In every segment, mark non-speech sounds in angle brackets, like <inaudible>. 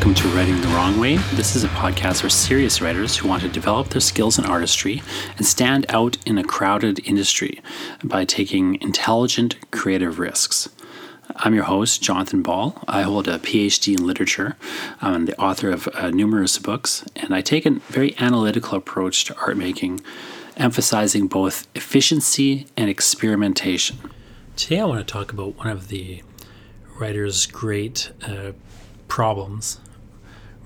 Welcome to Writing the Wrong Way. This is a podcast for serious writers who want to develop their skills in artistry and stand out in a crowded industry by taking intelligent, creative risks. I'm your host, Jonathan Ball. I hold a PhD in literature. I'm the author of uh, numerous books, and I take a very analytical approach to art making, emphasizing both efficiency and experimentation. Today, I want to talk about one of the writer's great uh, problems,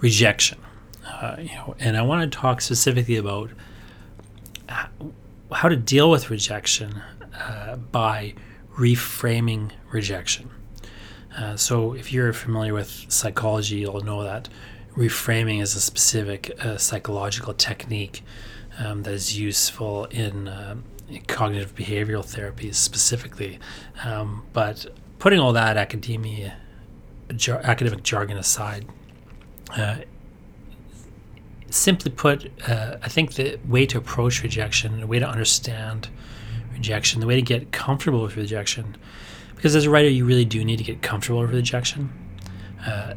rejection. Uh, you know, and I want to talk specifically about how to deal with rejection uh, by reframing rejection. Uh, so, if you're familiar with psychology, you'll know that reframing is a specific uh, psychological technique um, that is useful in, uh, in cognitive behavioral therapies specifically. Um, but putting all that academia jar- academic jargon aside, uh, simply put, uh, I think the way to approach rejection, the way to understand rejection, the way to get comfortable with rejection, because as a writer, you really do need to get comfortable with rejection. Uh,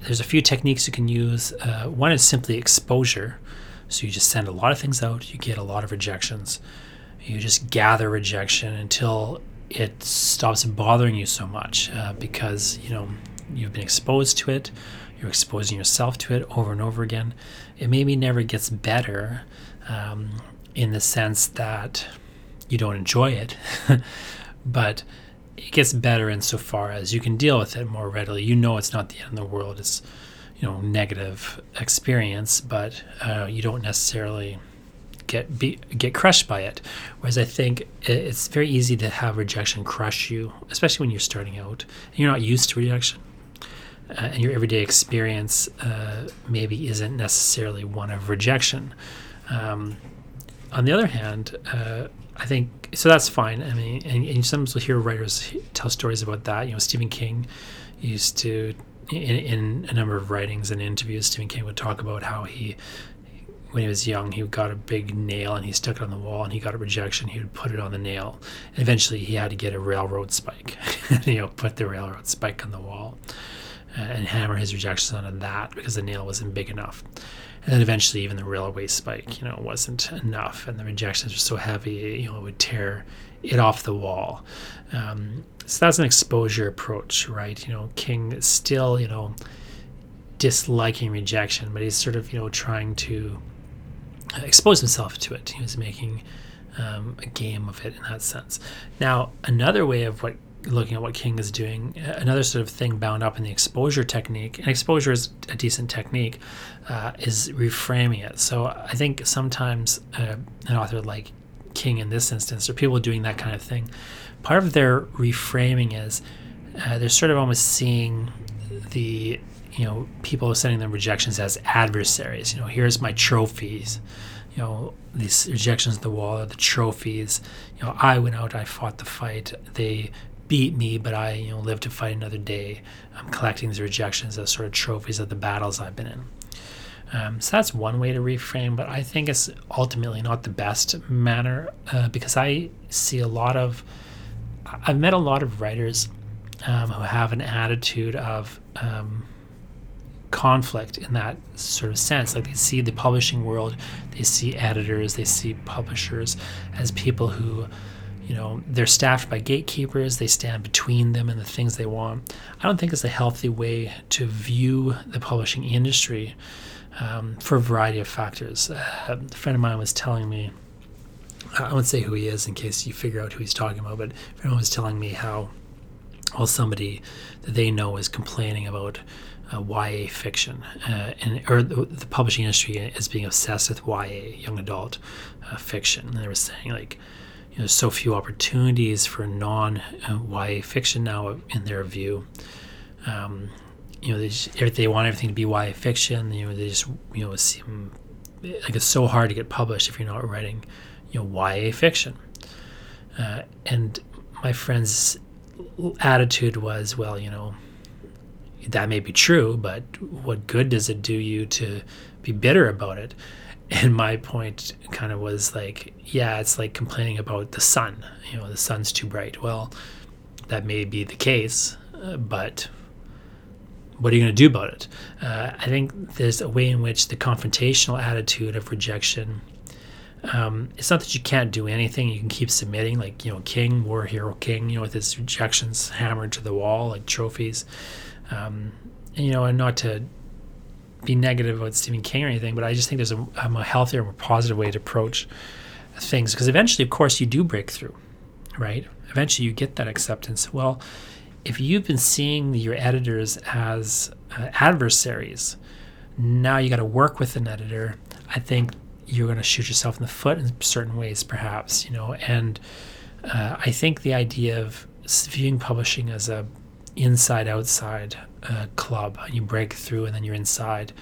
there's a few techniques you can use. Uh, one is simply exposure. So you just send a lot of things out, you get a lot of rejections. You just gather rejection until it stops bothering you so much uh, because you know you've been exposed to it you're exposing yourself to it over and over again it maybe never gets better um, in the sense that you don't enjoy it <laughs> but it gets better insofar as you can deal with it more readily you know it's not the end of the world it's you know negative experience but uh, you don't necessarily get be, get crushed by it. Whereas I think it's very easy to have rejection crush you, especially when you're starting out and you're not used to rejection. Uh, and your everyday experience uh, maybe isn't necessarily one of rejection. Um, on the other hand, uh, I think so. That's fine. I mean, and, and sometimes we'll hear writers tell stories about that. You know, Stephen King used to in, in, a number of writings and interviews, Stephen King would talk about how he when he was young, he got a big nail and he stuck it on the wall and he got a rejection. He would put it on the nail. And eventually, he had to get a railroad spike, <laughs> you know, put the railroad spike on the wall and hammer his rejections on that because the nail wasn't big enough. And then eventually, even the railway spike, you know, wasn't enough, and the rejections were so heavy, you know, it would tear it off the wall. Um, so that's an exposure approach, right? You know, King still, you know, disliking rejection, but he's sort of, you know, trying to expose himself to it. He was making um, a game of it in that sense. Now, another way of what looking at what King is doing, another sort of thing bound up in the exposure technique, and exposure is a decent technique, uh, is reframing it. So I think sometimes uh, an author like King in this instance, or people doing that kind of thing, part of their reframing is uh, they're sort of almost seeing the you know, people sending them rejections as adversaries. You know, here's my trophies. You know, these rejections the wall are the trophies. You know, I went out, I fought the fight. They beat me, but I, you know, lived to fight another day. I'm collecting these rejections as sort of trophies of the battles I've been in. Um, so that's one way to reframe, but I think it's ultimately not the best manner uh, because I see a lot of, I've met a lot of writers um, who have an attitude of, um, conflict in that sort of sense. Like they see the publishing world, they see editors, they see publishers as people who, you know, they're staffed by gatekeepers, they stand between them and the things they want. I don't think it's a healthy way to view the publishing industry um, for a variety of factors. Uh, a friend of mine was telling me, I won't say who he is in case you figure out who he's talking about, but a friend was telling me how, well, somebody that they know is complaining about uh, YA fiction, uh, and or the, the, publishing industry is being obsessed with YA, young adult uh, fiction. And they were saying like, you know, so few opportunities for non YA fiction now, in their view. Um, you know, they just, they want everything to be YA fiction. You know, they just you know seem like it's so hard to get published if you're not writing, you know, YA fiction. Uh, and my friend's attitude was, well, you know that may be true, but what good does it do you to be bitter about it? And my point kind of was like, yeah, it's like complaining about the sun. You know, the sun's too bright. Well, that may be the case, uh, but what are you going to do about it? Uh, I think there's a way in which the confrontational attitude of rejection. Um, it's not that you can't do anything; you can keep submitting, like you know, King, War Hero King, you know, with his rejections hammered to the wall like trophies. Um, and, you know, and not to be negative about Stephen King or anything, but I just think there's a, um, a healthier, more positive way to approach things because eventually, of course, you do break through, right? Eventually, you get that acceptance. Well, if you've been seeing your editors as uh, adversaries, now you got to work with an editor. I think you're going to shoot yourself in the foot in certain ways, perhaps, you know. And uh, I think the idea of viewing publishing as a inside outside uh, club, you break through and then you're inside.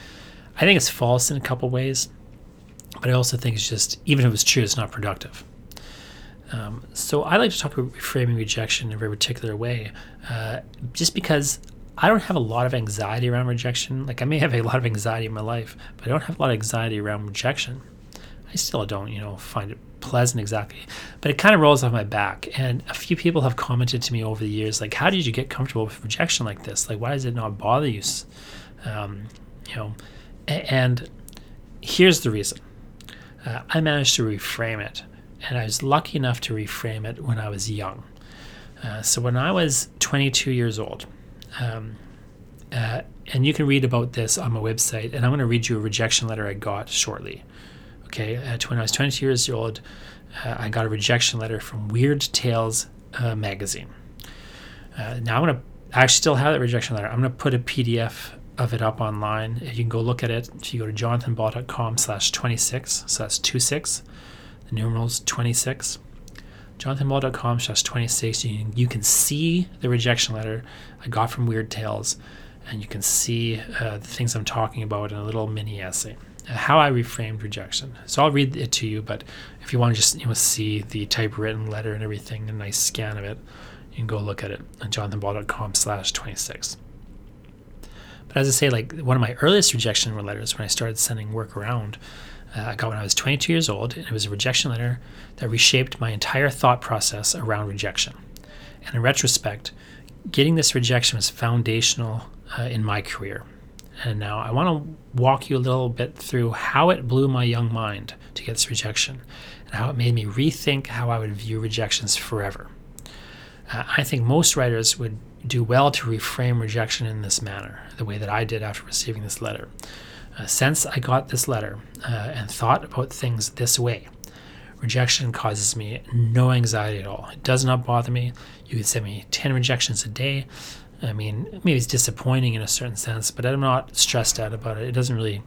I think it's false in a couple ways, but I also think it's just even if it's true, it's not productive. Um, so I like to talk about reframing rejection in a very particular way, uh, just because I don't have a lot of anxiety around rejection. Like I may have a lot of anxiety in my life, but I don't have a lot of anxiety around rejection. I still don't, you know, find it pleasant exactly, but it kind of rolls off my back. And a few people have commented to me over the years, like, "How did you get comfortable with rejection like this? Like, why does it not bother you?" Um, you know, and here's the reason. Uh, I managed to reframe it and I was lucky enough to reframe it when I was young. Uh, so when I was 22 years old, um, uh, and you can read about this on my website, and I'm going to read you a rejection letter I got shortly. Okay, uh, when I was 22 years old, uh, I got a rejection letter from Weird Tales uh, magazine. Uh, now I'm to I actually still have that rejection letter. I'm to put a PDF of it up online. You can go look at it. If you go to jonathanball.com slash 26, so that's 26, the numerals 26. JonathanBall.com slash 26. You, you can see the rejection letter I got from Weird Tales, and you can see uh, the things I'm talking about in a little mini essay. How I reframed rejection. So I'll read it to you, but if you want to just you know see the typewritten letter and everything, a nice scan of it, you can go look at it on jonathanball.com slash 26. But as I say, like one of my earliest rejection letters when I started sending work around, uh, I got when I was 22 years old, and it was a rejection letter that reshaped my entire thought process around rejection. And in retrospect, getting this rejection was foundational uh, in my career. And now I want to walk you a little bit through how it blew my young mind to get this rejection and how it made me rethink how I would view rejections forever. Uh, I think most writers would do well to reframe rejection in this manner, the way that I did after receiving this letter. Uh, since I got this letter uh, and thought about things this way, rejection causes me no anxiety at all. It does not bother me. You could send me 10 rejections a day. I mean, maybe it's disappointing in a certain sense, but I'm not stressed out about it. It doesn't really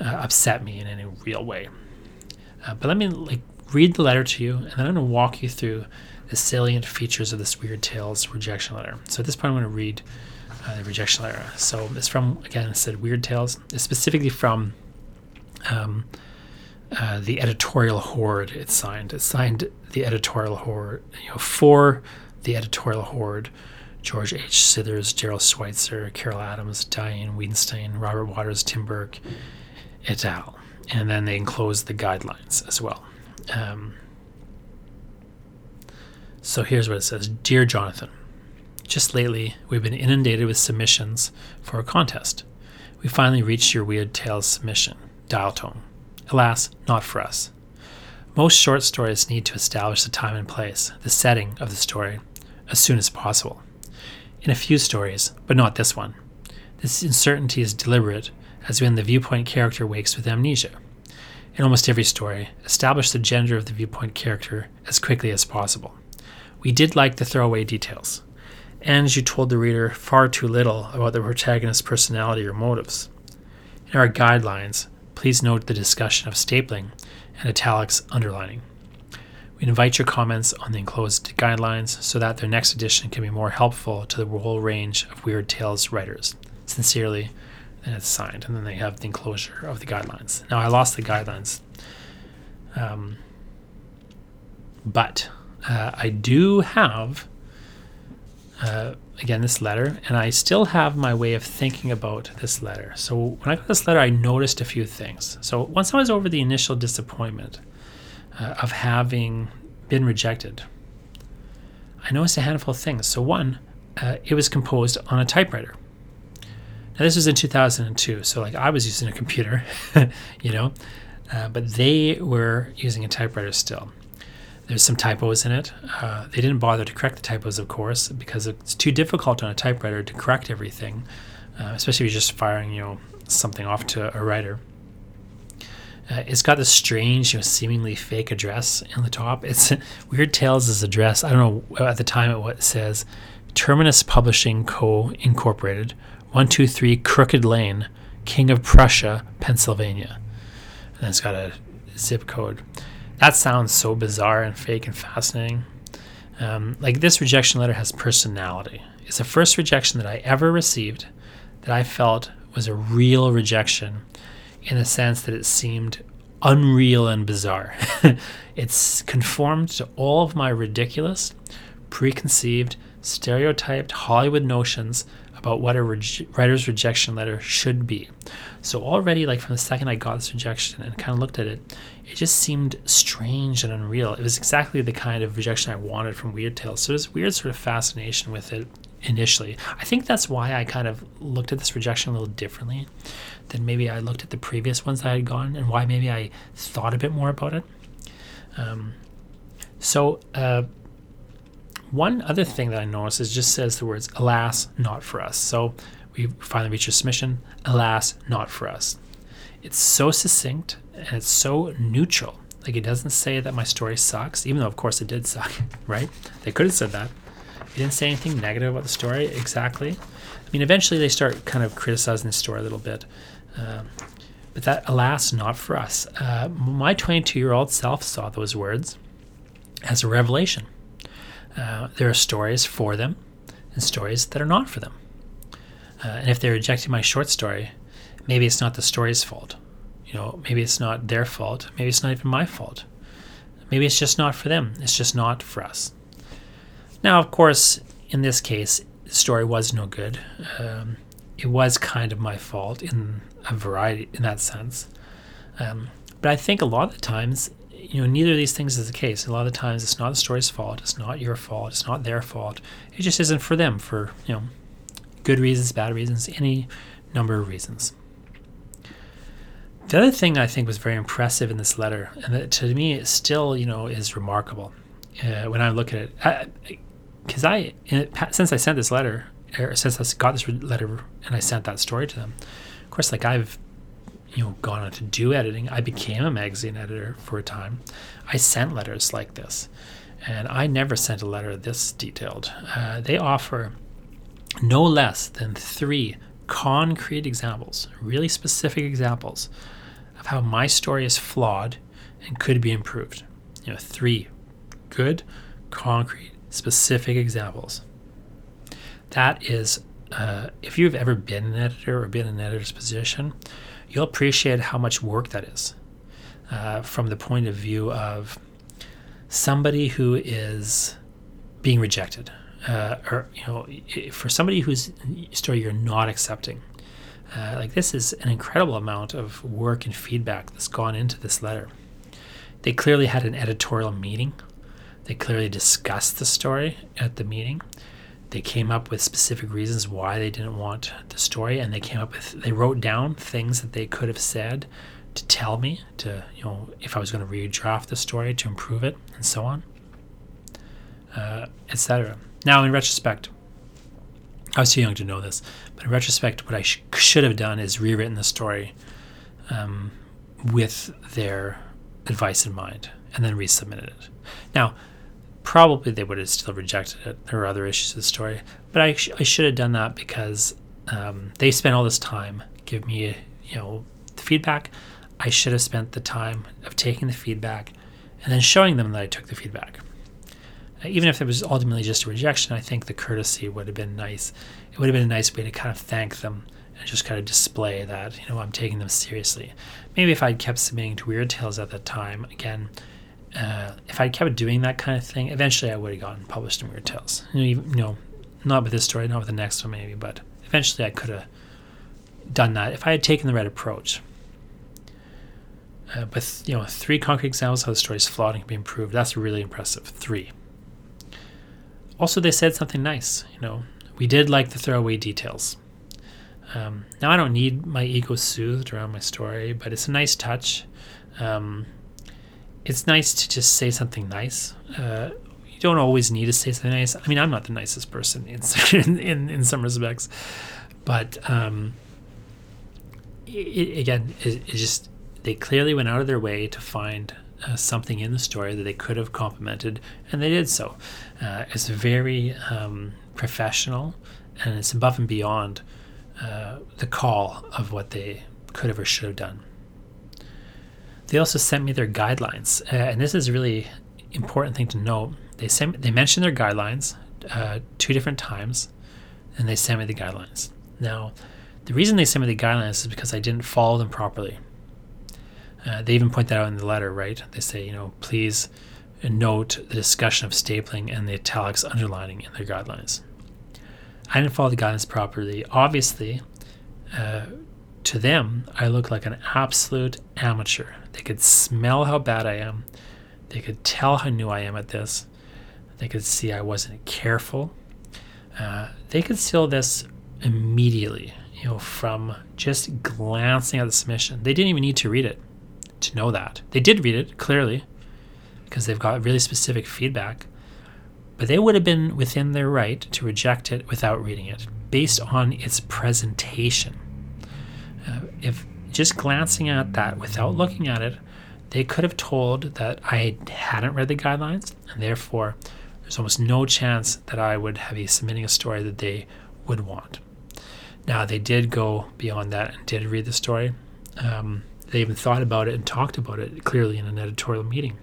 uh, upset me in any real way. Uh, but let me like read the letter to you, and then I'm going to walk you through the salient features of this Weird Tales rejection letter. So at this point, I'm going to read uh, the rejection letter. So it's from again, it said Weird Tales. It's specifically from um, uh, the editorial horde. It's signed. It's signed the editorial horde. You know, for the editorial horde. George H. Scithers, Gerald Schweitzer, Carol Adams, Diane Weidenstein, Robert Waters, Tim Burke, et al. And then they enclose the guidelines as well. Um, so here's what it says Dear Jonathan, just lately, we've been inundated with submissions for a contest. We finally reached your Weird Tales submission, Dial Tone. Alas, not for us. Most short stories need to establish the time and place, the setting of the story, as soon as possible. In a few stories, but not this one, this uncertainty is deliberate, as when the viewpoint character wakes with amnesia. In almost every story, establish the gender of the viewpoint character as quickly as possible. We did like the throwaway details and you told the reader far too little about the protagonist's personality or motives. In our guidelines, please note the discussion of stapling and italics underlining. Invite your comments on the enclosed guidelines so that their next edition can be more helpful to the whole range of Weird Tales writers. Sincerely, and it's signed, and then they have the enclosure of the guidelines. Now, I lost the guidelines, um, but uh, I do have uh, again this letter, and I still have my way of thinking about this letter. So when I got this letter, I noticed a few things. So once I was over the initial disappointment uh, of having been rejected, I noticed a handful of things. So one, uh, it was composed on a typewriter. Now, this was in 2002, so like I was using a computer, <laughs> you know, uh, but they were using a typewriter still. There's some typos in it. Uh, they didn't bother to correct the typos, of course, because it's too difficult on a typewriter to correct everything, uh, especially if you're just firing, you know, something off to a writer. Uh, it's got this strange, you know, seemingly fake address on the top. It's <laughs> Weird Tales' address. I don't know at the time what it says. Terminus Publishing Co. Incorporated, 123 Crooked Lane, King of Prussia, Pennsylvania. And it's got a zip code. That sounds so bizarre and fake and fascinating. Um, like this rejection letter has personality. It's the first rejection that I ever received that I felt was a real rejection in a sense that it seemed unreal and bizarre. <laughs> it's conformed to all of my ridiculous, preconceived, stereotyped Hollywood notions about what a writer's rejection letter should be. So already, like from the second I got this rejection and kind of looked at it, it just seemed strange and unreal. It was exactly the kind of rejection I wanted from Weird Tales. So there's weird sort of fascination with it initially. I think that's why I kind of looked at this rejection a little differently than maybe I looked at the previous ones I had gone, and why maybe I thought a bit more about it. Um, so. Uh, one other thing that I noticed is just says the words, alas, not for us. So we finally reached a submission, alas, not for us. It's so succinct and it's so neutral. Like it doesn't say that my story sucks, even though of course it did suck, <laughs> right? They could have said that. It didn't say anything negative about the story exactly. I mean, eventually they start kind of criticizing the story a little bit. Um, but that, alas, not for us. Uh, my 22 year old self saw those words as a revelation. Uh, there are stories for them and stories that are not for them. Uh, and if they're rejecting my short story, maybe it's not the story's fault. You know, maybe it's not their fault. Maybe it's not even my fault. Maybe it's just not for them. It's just not for us. Now, of course, in this case, the story was no good. Um, it was kind of my fault in a variety in that sense. Um, but I think a lot of the times you know, neither of these things is the case. A lot of the times, it's not the story's fault. It's not your fault. It's not their fault. It just isn't for them for you know, good reasons, bad reasons, any number of reasons. The other thing I think was very impressive in this letter, and that to me it still you know is remarkable uh, when I look at it, because I, since I sent this letter, or since I got this letter and I sent that story to them, of course, like I've you know gone on to do editing. I became a magazine editor for a time. I sent letters like this and i never sent a letter this detailed. Uh, they offer no less than three concrete examples really specific examples of how my story is flawed and could be improved. You know three good concrete specific examples that is uh, if you've ever been an editor or been in an editor's position you'll appreciate how much work that is uh, from the point of view of somebody who is being rejected, uh, or you know, for somebody whose story you're not accepting. Uh, like this is an incredible amount of work and feedback that's gone into this letter. They clearly had an editorial meeting. They clearly discussed the story at the meeting. They came up with specific reasons why they didn't want the story and they came up with they wrote down things that they could have said to tell me to you know if i was going to redraft the story to improve it and so on uh, etc now in retrospect i was too young to know this but in retrospect what i sh- should have done is rewritten the story um, with their advice in mind and then resubmitted it. Now probably they would have still rejected it. There are other issues of the story, but I, sh- I should have done that because um, they spent all this time give me you know the feedback. I should have spent the time of taking the feedback and then showing them that I took the feedback. Even if it was ultimately just a rejection, I think the courtesy would have been nice. It would have been a nice way to kind of thank them and just kind of display that you know I'm taking them seriously. Maybe if I'd kept submitting to Weird Tales at that time, again, uh, if I kept doing that kind of thing, eventually I would have gotten published in Weird Tales. You know, you know, not with this story, not with the next one maybe, but eventually I could have done that if I had taken the right approach. Uh, with you know three concrete examples how the story is flawed and can be improved, that's really impressive. Three. Also, they said something nice. You know, we did like the throwaway details. Um, now I don't need my ego soothed around my story, but it's a nice touch. Um, it's nice to just say something nice. Uh, you don't always need to say something nice. I mean, I'm not the nicest person in <laughs> in, in some respects, but um, it, again, it, it, just they clearly went out of their way to find uh, something in the story that they could have complimented, and they did so. Uh, it's very um, professional, and it's above and beyond uh, the call of what they could have or should have done. They also sent me their guidelines, uh, and this is a really important thing to note. They sent they mentioned their guidelines uh, two different times, and they sent me the guidelines. Now, the reason they sent me the guidelines is because I didn't follow them properly. Uh, they even point that out in the letter, right? They say, you know, please note the discussion of stapling and the italics underlining in their guidelines. I didn't follow the guidelines properly. Obviously, uh, to them, I look like an absolute amateur. They could smell how bad I am. They could tell how new I am at this. They could see I wasn't careful. Uh, they could seal this immediately, you know, from just glancing at the submission. They didn't even need to read it to know that. They did read it, clearly, because they've got really specific feedback. But they would have been within their right to reject it without reading it, based on its presentation. If just glancing at that without looking at it, they could have told that I hadn't read the guidelines, and therefore there's almost no chance that I would have be submitting a story that they would want. Now, they did go beyond that and did read the story. Um, they even thought about it and talked about it clearly in an editorial meeting.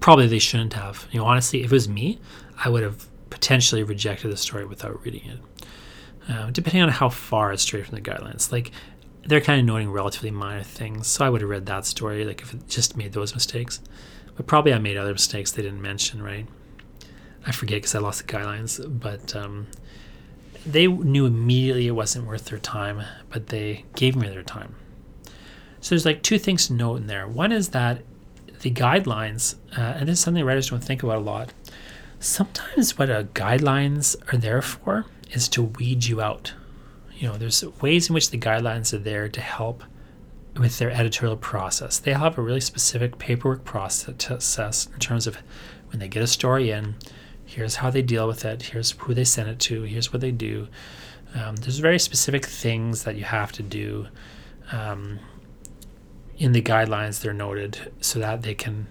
Probably they shouldn't have. You know, honestly, if it was me, I would have potentially rejected the story without reading it uh, depending on how far it's straight from the guidelines. Like they're kind of noting relatively minor things, so I would have read that story. Like if it just made those mistakes, but probably I made other mistakes they didn't mention. Right? I forget because I lost the guidelines, but um, they knew immediately it wasn't worth their time, but they gave me their time. So there's like two things to note in there. One is that the guidelines, uh, and this is something writers don't think about a lot. Sometimes what uh, guidelines are there for is to weed you out. You know, there's ways in which the guidelines are there to help with their editorial process. They have a really specific paperwork process in terms of when they get a story in, here's how they deal with it, here's who they send it to, here's what they do. Um, there's very specific things that you have to do um, in the guidelines. They're noted so that they can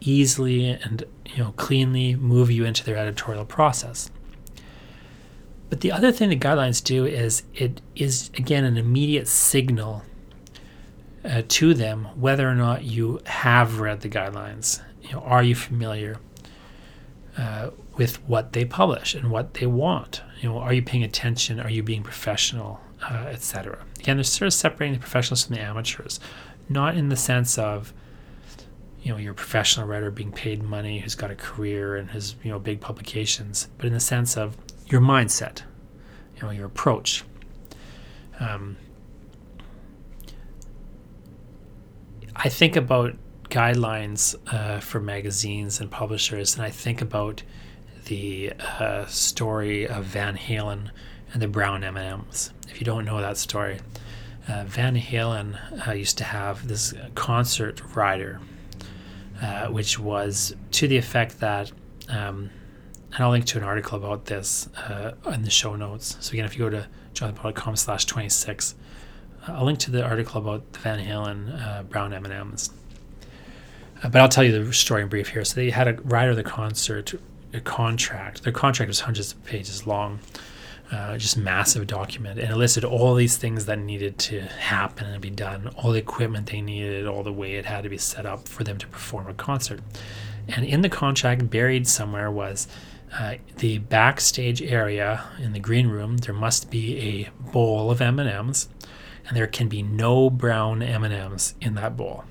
easily and you know cleanly move you into their editorial process. But the other thing the guidelines do is it is, again, an immediate signal uh, to them whether or not you have read the guidelines. You know, are you familiar uh, with what they publish and what they want? You know, are you paying attention? Are you being professional, uh, etc. Again, they're sort of separating the professionals from the amateurs, not in the sense of you know, you're professional writer being paid money who's got a career and has, you know, big publications, but in the sense of your mindset, you know, your approach. Um, I think about guidelines uh, for magazines and publishers, and I think about the uh, story of Van Halen and the brown M&Ms. If you don't know that story, uh, Van Halen uh, used to have this concert rider, uh, which was to the effect that um, and I'll link to an article about this uh, in the show notes. So again, if you go to jonathanball.com slash 26, uh, I'll link to the article about the Van Halen uh, brown M&Ms. Uh, but I'll tell you the story in brief here. So they had a rider of the concert a contract. Their contract was hundreds of pages long, uh, just massive document, and it listed all these things that needed to happen and be done, all the equipment they needed, all the way it had to be set up for them to perform a concert. And in the contract, buried somewhere was uh, the backstage area in the green room, there must be a bowl of M&Ms, and there can be no brown M&Ms in that bowl.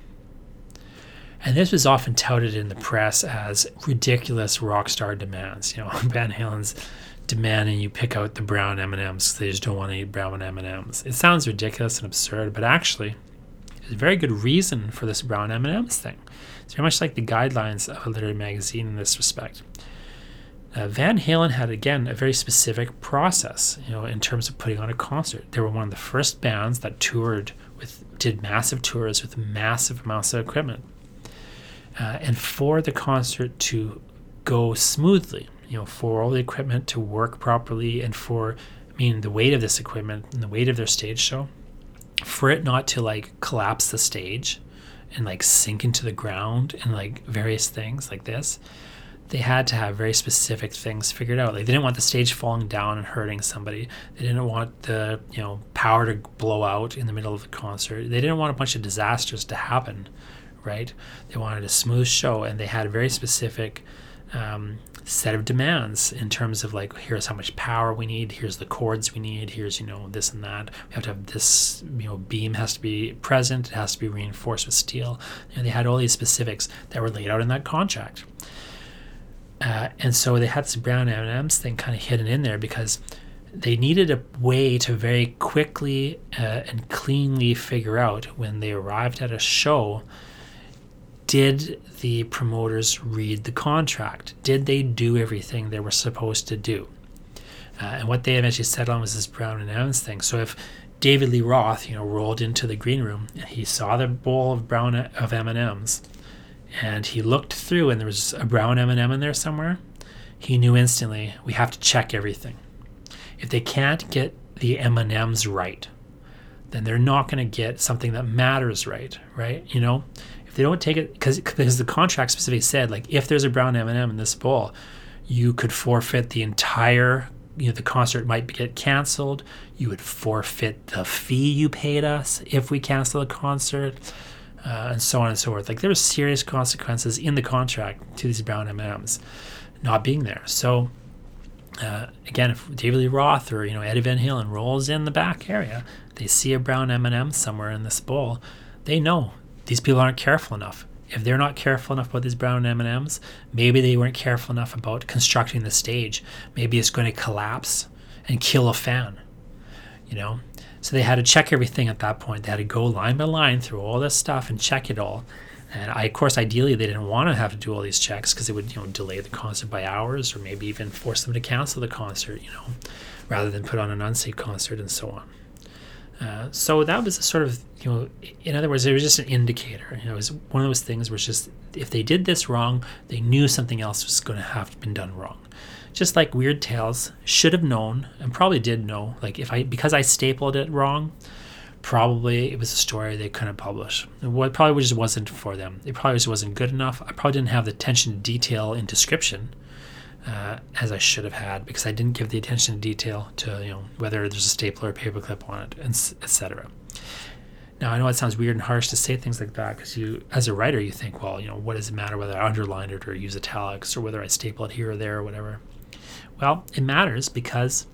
And this was often touted in the press as ridiculous rock star demands. You know, <laughs> Van Halen's demanding you pick out the brown M&Ms they just don't want to eat brown M&Ms. It sounds ridiculous and absurd, but actually, there's a very good reason for this brown M&Ms thing. It's very much like the guidelines of a literary magazine in this respect. Uh, Van Halen had again a very specific process, you know, in terms of putting on a concert. They were one of the first bands that toured with, did massive tours with massive amounts of equipment. Uh, and for the concert to go smoothly, you know, for all the equipment to work properly, and for, I mean, the weight of this equipment and the weight of their stage show, for it not to like collapse the stage and like sink into the ground and like various things like this, they had to have very specific things figured out. Like they didn't want the stage falling down and hurting somebody. They didn't want the you know power to blow out in the middle of the concert. They didn't want a bunch of disasters to happen, right? They wanted a smooth show, and they had a very specific um, set of demands in terms of like here's how much power we need here's the chords we need here's you know this and that we have to have this you know beam has to be present it has to be reinforced with steel you know, they had all these specifics that were laid out in that contract uh, and so they had this brown M&Ms thing kind of hidden in there because they needed a way to very quickly uh, and cleanly figure out when they arrived at a show did the promoters read the contract? Did they do everything they were supposed to do? Uh, and what they eventually settled on was this Brown M&Ms thing. So if David Lee Roth, you know, rolled into the green room and he saw the bowl of brown of M and M's, and he looked through and there was a brown M and m in there somewhere, he knew instantly we have to check everything. If they can't get the M and M's right, then they're not going to get something that matters right, right? You know, if they don't take it because because the contract specifically said like if there's a brown M&M in this bowl, you could forfeit the entire you know the concert might get canceled. You would forfeit the fee you paid us if we cancel the concert, uh, and so on and so forth. Like there were serious consequences in the contract to these brown M&Ms not being there. So. Uh, again, if David Lee Roth or you know Eddie Van Halen rolls in the back area, they see a brown M&M somewhere in this bowl, they know these people aren't careful enough. If they're not careful enough about these brown M&Ms, maybe they weren't careful enough about constructing the stage. Maybe it's going to collapse and kill a fan. You know, so they had to check everything at that point. They had to go line by line through all this stuff and check it all. And I, of course, ideally, they didn't want to have to do all these checks because it would, you know, delay the concert by hours or maybe even force them to cancel the concert, you know, rather than put on an unsafe concert and so on. Uh, so that was a sort of, you know, in other words, it was just an indicator. You know, it was one of those things where it's just if they did this wrong, they knew something else was going to have been done wrong. Just like Weird Tales should have known and probably did know. Like if I because I stapled it wrong, probably it was a story they couldn't publish. What probably just wasn't for them. It probably just wasn't good enough. I probably didn't have the attention to detail in description uh, as I should have had because I didn't give the attention to detail to you know whether there's a stapler or paperclip on it, and etc. Now I know it sounds weird and harsh to say things like that because you, as a writer, you think, well, you know, what does it matter whether I underlined it or use italics or whether I staple it here or there or whatever? Well, it matters because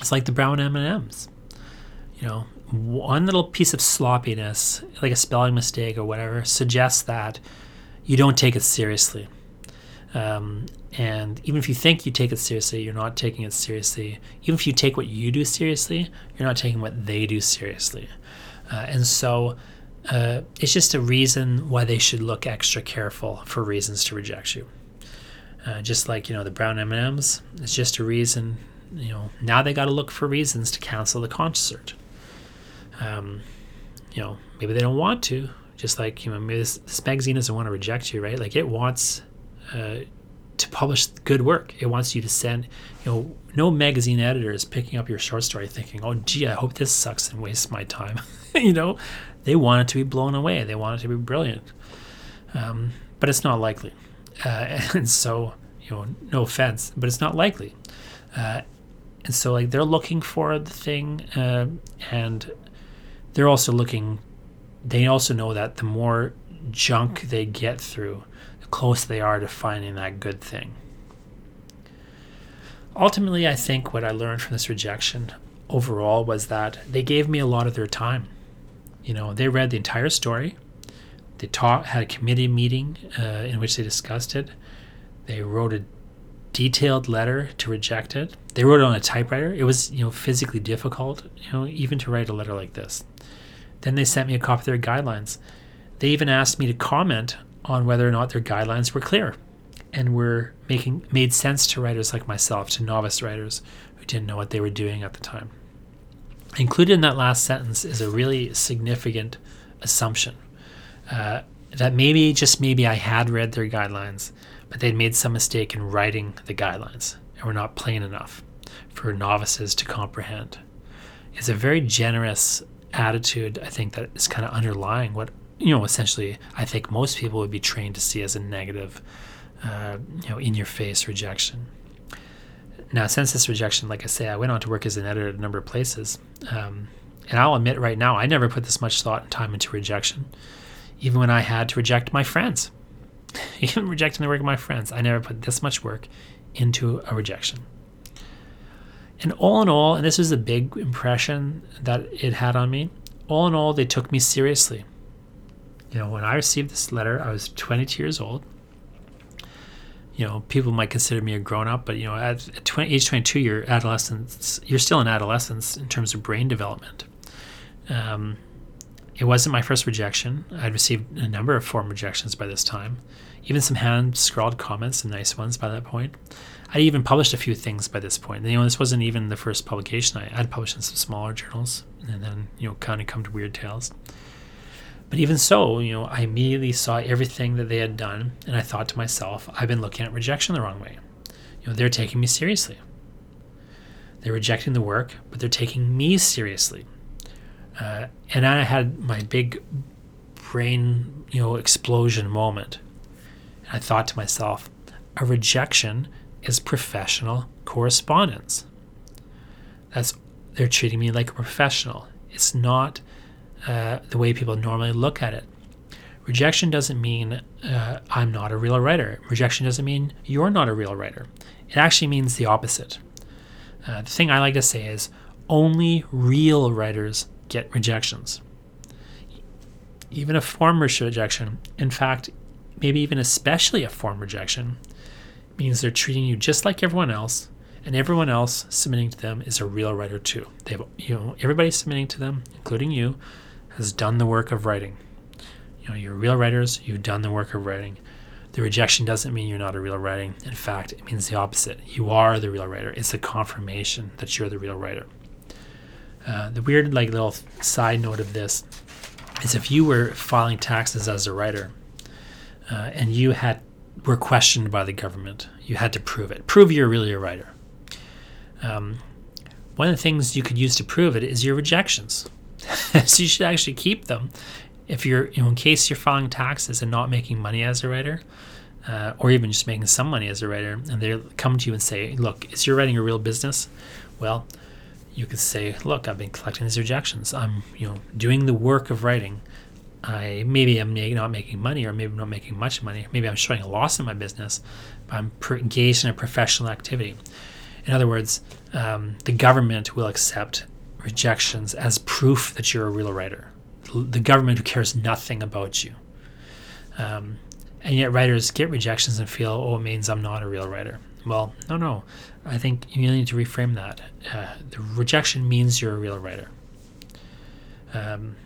it's like the brown M and M's. You know, one little piece of sloppiness, like a spelling mistake or whatever, suggests that you don't take it seriously. Um, and even if you think you take it seriously, you're not taking it seriously. Even if you take what you do seriously, you're not taking what they do seriously. Uh, and so uh, it's just a reason why they should look extra careful for reasons to reject you. Uh, just like you know the brown M&Ms, it's just a reason. You know now they got to look for reasons to cancel the concert. Um, you know maybe they don't want to. Just like you know maybe this, this magazine doesn't want to reject you, right? Like it wants uh, to publish good work. It wants you to send, you know, no magazine editor is picking up your short story thinking, oh, gee, I hope this sucks and wastes my time. <laughs> you know, they want it to be blown away. They want it to be brilliant. Um, but it's not likely. Uh, <laughs> and so, you know, no offense, but it's not likely. Uh, and so, like, they're looking for the thing, uh, and they're also looking, they also know that the more junk they get through, the closer they are to finding that good thing. Ultimately, I think what I learned from this rejection overall was that they gave me a lot of their time. You know, they read the entire story. They had a committee meeting uh, in which they discussed it. They wrote a detailed letter to reject it. They wrote it on a typewriter. It was, you know, physically difficult, you know, even to write a letter like this. Then they sent me a copy of their guidelines. They even asked me to comment on whether or not their guidelines were clear. and were making made sense to writers like myself, to novice writers who didn't know what they were doing at the time. Included in that last sentence is a really significant assumption uh, that maybe, just maybe, I had read their guidelines, but they'd made some mistake in writing the guidelines and were not plain enough for novices to comprehend. It's a very generous attitude, I think, that is kind of underlying what, you know, essentially, I think most people would be trained to see as a negative, uh, you know, in your face rejection. Now, since this rejection, like I say, I went on to work as an editor at a number of places. Um, and I'll admit right now, I never put this much thought and time into rejection, even when I had to reject my friends. <laughs> even rejecting the work of my friends, I never put this much work into a rejection. And all in all, and this was a big impression that it had on me, all in all, they took me seriously. You know, when I received this letter, I was 22 years old you know, people might consider me a grown up, but you know, at, at 20, age 22, you're adolescence. You're still in adolescence in terms of brain development. Um, it wasn't my first rejection. I'd received a number of form rejections by this time, even some hand scrawled comments and nice ones by that point. I even published a few things by this point. You know, this wasn't even the first publication. I had published in some smaller journals, and then you know, kind of come to Weird Tales. But even so, you know, I immediately saw everything that they had done, and I thought to myself, I've been looking at rejection the wrong way. You know, they're taking me seriously. They're rejecting the work, but they're taking me seriously. Uh, and I had my big brain, you know, explosion moment. And I thought to myself, a rejection is professional correspondence. That's they're treating me like a professional. It's not uh, the way people normally look at it. Rejection doesn't mean uh, I'm not a real writer. Rejection doesn't mean you're not a real writer. It actually means the opposite. Uh, the thing I like to say is only real writers get rejections. Even a form rejection, in fact, maybe even especially a form rejection, means they're treating you just like everyone else, and everyone else submitting to them is a real writer too. They have, you know, everybody submitting to them, including you, has done the work of writing. You know, you're real writers, you've done the work of writing. The rejection doesn't mean you're not a real writer. In fact, it means the opposite. You are the real writer. It's a confirmation that you're the real writer. Uh, the weird, like, little side note of this is if you were filing taxes as a writer uh, and you had were questioned by the government, you had to prove it. Prove you're really a writer. Um, one of the things you could use to prove it is your rejections. <laughs> so you should actually keep them if you're, you know, in case you're filing taxes and not making money as a writer, uh, or even just making some money as a writer, and they come to you and say, "Look, is your writing a real business?" Well, you could say, "Look, I've been collecting these rejections. I'm, you know, doing the work of writing. I maybe I'm not making money, or maybe I'm not making much money. Maybe I'm showing a loss in my business, but I'm engaged in a professional activity." In other words, um, the government will accept rejections as proof that you're a real writer. The government who cares nothing about you. Um, and yet writers get rejections and feel, oh, it means I'm not a real writer. Well, no, no. I think you need to reframe that. Uh, the rejection means you're a real writer. Um,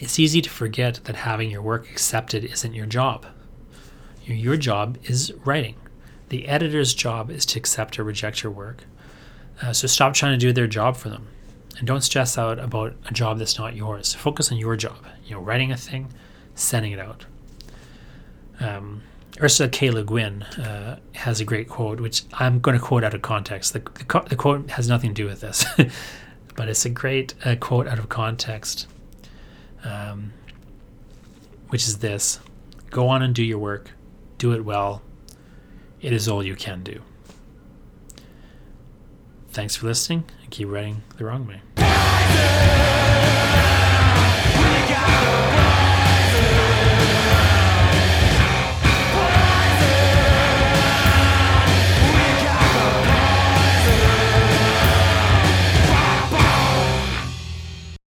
it's easy to forget that having your work accepted isn't your job. Your, your job is writing. The editor's job is to accept or reject your work. Uh, so stop trying to do their job for them and don't stress out about a job that's not yours. Focus on your job. You know, writing a thing, sending it out. Um, Ursula K. Le Guin uh, has a great quote, which I'm going to quote out of context. The, the, the, quote has nothing to do with this, <laughs> but it's a great uh, quote out of context, um, which is this Go on and do your work, do it well. It is all you can do. Thanks for listening and keep writing the wrong way.